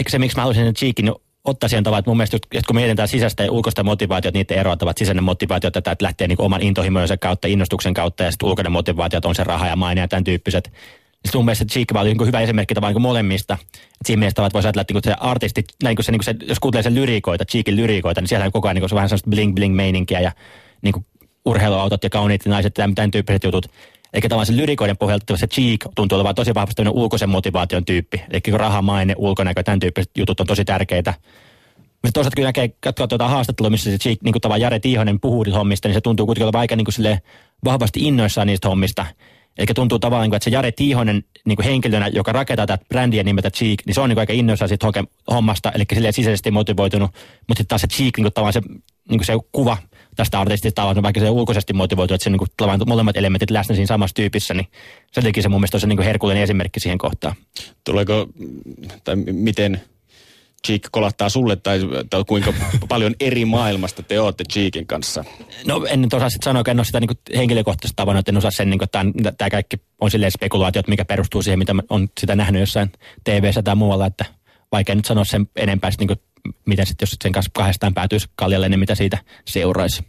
ehkä se, miksi mä haluaisin sen Cheekin ottaa siihen tavalla, että mun mielestä, että kun mietitään sisäistä ja ulkoista motivaatiota, eroat ovat sisäinen motivaatio, tätä, että lähtee niin oman intohimojensa kautta, innostuksen kautta, ja sitten ulkoinen motivaatio, on se raha ja maine ja tämän tyyppiset. Sitten mun mielestä Cheek oli niin hyvä esimerkki tavallaan niin molemmista. Et siinä mielessä että voisi ajatella, että niin se artisti, näin kuin se, niin kuin se, jos kuuntelee sen lyrikoita, Cheekin lyrikoita, niin siellä on koko ajan niin se vähän sellaista bling-bling-meininkiä ja niin kuin urheiluautot ja kauniit naiset ja tämän tyyppiset jutut. Eli tavallaan lyrikoiden pohjalta se cheek tuntuu olevan tosi vahvasti ulkoisen motivaation tyyppi. Eli raha, maine, ulkonäkö, tämän tyyppiset jutut on tosi tärkeitä. Mutta toisaalta kyllä näkee, katsoa tuota haastattelua, missä se cheek, niin kuin Jare Tiihonen puhuu hommista, niin se tuntuu kuitenkin olevan aika niin kuin vahvasti innoissaan niistä hommista. Eli tuntuu tavallaan, niin että se Jare Tiihonen niin kuin henkilönä, joka rakentaa tätä brändiä nimeltä Cheek, niin se on niin kuin aika innoissaan siitä hommasta, eli sisäisesti motivoitunut. Mutta sitten taas se Cheek, niin kuin tavallaan se, niin kuin se kuva tästä artistista tavallaan, vaikka se ulkoisesti motivoitu, että se niin kuin, molemmat elementit läsnä siinä samassa tyypissä, niin se teki se mun mielestä on se niin herkullinen esimerkki siihen kohtaan. Tuleeko, tai miten Cheek kolahtaa sulle tai, tai kuinka paljon eri maailmasta te olette Cheekin kanssa? No en nyt osaa sitten sanoa, en ole sitä niin henkilökohtaisesti tavannut, että en osaa sen, niin että tämä kaikki on silleen spekulaatiot, mikä perustuu siihen, mitä on sitä nähnyt jossain tv tai muualla, että vaikea nyt sanoa sen enempää, niin kuin, miten sitten, jos sen kanssa kahdestaan päätyisi kaljalle, niin mitä siitä seuraisi.